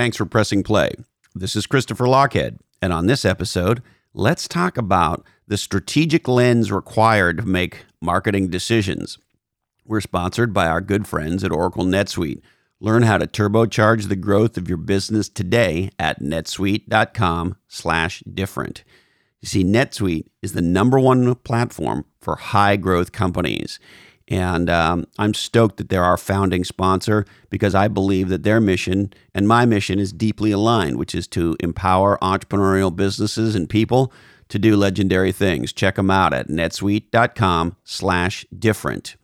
Thanks for pressing play. This is Christopher Lochhead, and on this episode, let's talk about the strategic lens required to make marketing decisions. We're sponsored by our good friends at Oracle NetSuite. Learn how to turbocharge the growth of your business today at netsuite.com/different. You see, NetSuite is the number one platform for high growth companies. And um, I'm stoked that they're our founding sponsor because I believe that their mission and my mission is deeply aligned, which is to empower entrepreneurial businesses and people to do legendary things. Check them out at netsuite.com slash different.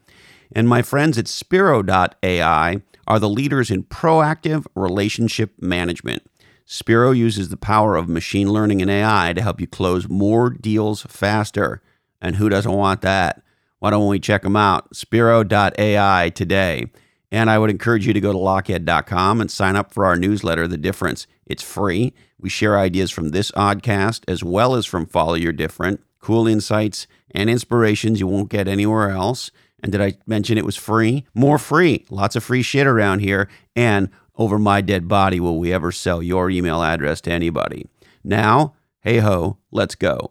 And my friends at Spiro.ai are the leaders in proactive relationship management. Spiro uses the power of machine learning and AI to help you close more deals faster. And who doesn't want that? Why don't we check them out? Spiro.ai today. And I would encourage you to go to lochhead.com and sign up for our newsletter, The Difference. It's free. We share ideas from this oddcast as well as from Follow Your Different, cool insights and inspirations you won't get anywhere else. And did I mention it was free? More free. Lots of free shit around here. And over my dead body will we ever sell your email address to anybody. Now, hey ho, let's go.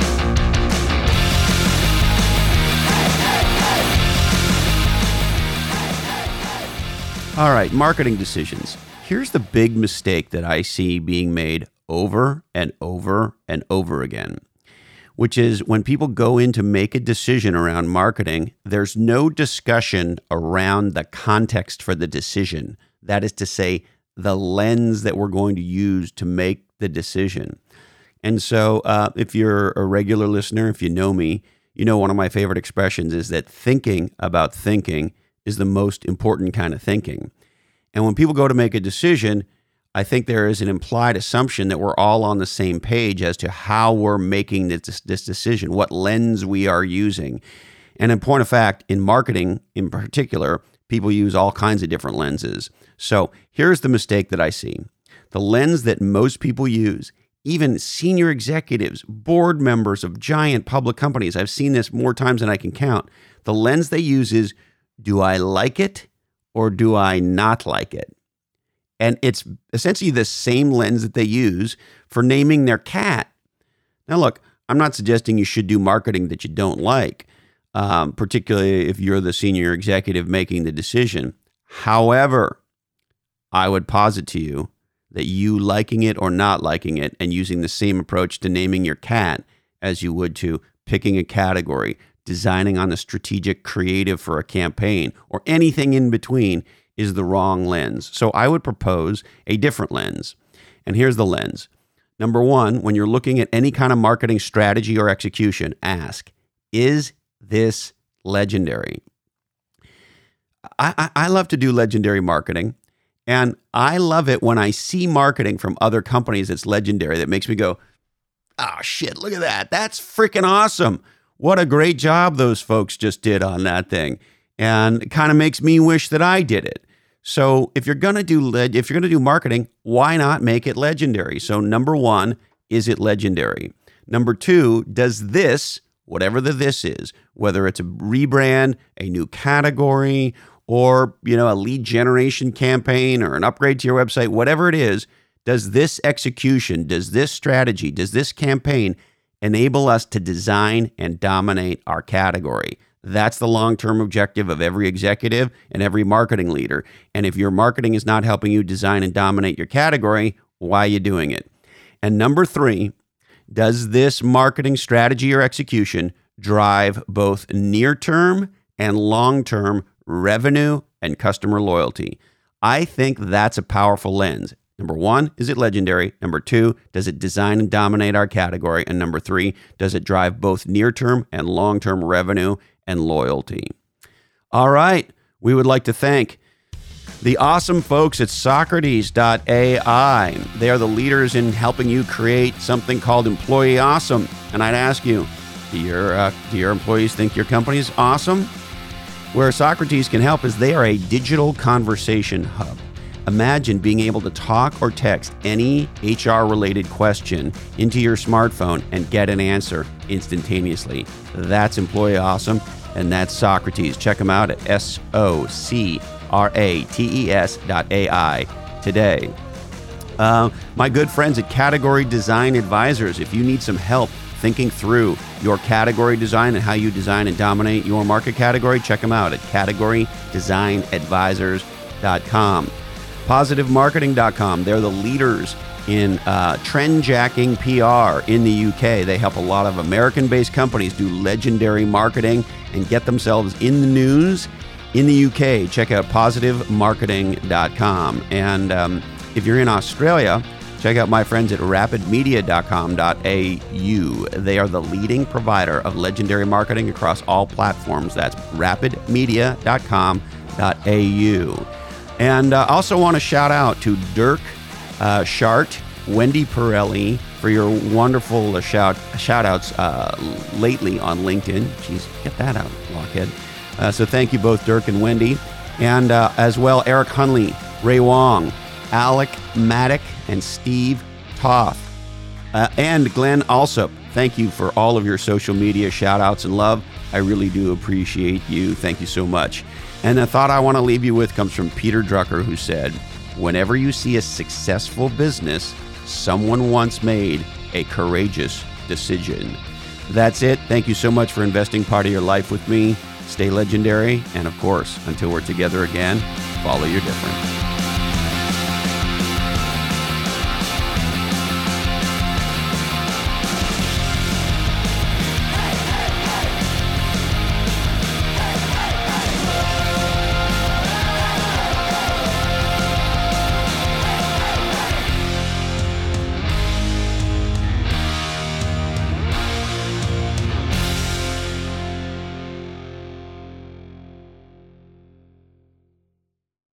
All right, marketing decisions. Here's the big mistake that I see being made over and over and over again, which is when people go in to make a decision around marketing, there's no discussion around the context for the decision. That is to say, the lens that we're going to use to make the decision. And so, uh, if you're a regular listener, if you know me, you know one of my favorite expressions is that thinking about thinking is the most important kind of thinking. And when people go to make a decision, I think there is an implied assumption that we're all on the same page as to how we're making this, this decision, what lens we are using. And in point of fact, in marketing in particular, people use all kinds of different lenses. So here's the mistake that I see the lens that most people use, even senior executives, board members of giant public companies, I've seen this more times than I can count. The lens they use is do I like it or do I not like it? And it's essentially the same lens that they use for naming their cat. Now, look, I'm not suggesting you should do marketing that you don't like, um, particularly if you're the senior executive making the decision. However, I would posit to you that you liking it or not liking it and using the same approach to naming your cat as you would to picking a category, designing on the strategic creative for a campaign, or anything in between is the wrong lens. So I would propose a different lens. And here's the lens. Number one, when you're looking at any kind of marketing strategy or execution, ask, is this legendary? I, I, I love to do legendary marketing. And I love it when I see marketing from other companies that's legendary that makes me go, oh shit, look at that. That's freaking awesome. What a great job those folks just did on that thing. And it kind of makes me wish that I did it. So if you're going to do if you're to do marketing, why not make it legendary? So number 1, is it legendary? Number 2, does this, whatever the this is, whether it's a rebrand, a new category, or, you know, a lead generation campaign or an upgrade to your website, whatever it is, does this execution, does this strategy, does this campaign enable us to design and dominate our category? That's the long term objective of every executive and every marketing leader. And if your marketing is not helping you design and dominate your category, why are you doing it? And number three, does this marketing strategy or execution drive both near term and long term revenue and customer loyalty? I think that's a powerful lens. Number one, is it legendary? Number two, does it design and dominate our category? And number three, does it drive both near term and long term revenue and loyalty? All right. We would like to thank The awesome folks at Socrates.ai. They are the leaders in helping you create something called Employee Awesome. And I'd ask you, do your, uh, do your employees think your company is awesome? Where Socrates can help is they are a digital conversation hub. Imagine being able to talk or text any HR related question into your smartphone and get an answer instantaneously. That's Employee Awesome, and that's Socrates. Check them out at S O C R A T E S dot AI today. Uh, my good friends at Category Design Advisors, if you need some help thinking through your category design and how you design and dominate your market category, check them out at categorydesignadvisors.com. PositiveMarketing.com, they're the leaders in uh, trend jacking PR in the UK. They help a lot of American based companies do legendary marketing and get themselves in the news in the UK. Check out positivemarketing.com. And um, if you're in Australia, check out my friends at rapidmedia.com.au. They are the leading provider of legendary marketing across all platforms. That's rapidmedia.com.au. And uh, also want to shout out to Dirk uh, Shart, Wendy Pirelli for your wonderful uh, shout shout outs uh, lately on LinkedIn. Jeez, get that out, Lochhead. Uh, so thank you both, Dirk and Wendy. And uh, as well, Eric Hunley, Ray Wong, Alec Maddock, and Steve Toth. Uh, and Glenn Alsop, thank you for all of your social media shout outs and love. I really do appreciate you. Thank you so much. And the thought I want to leave you with comes from Peter Drucker, who said, Whenever you see a successful business, someone once made a courageous decision. That's it. Thank you so much for investing part of your life with me. Stay legendary. And of course, until we're together again, follow your difference.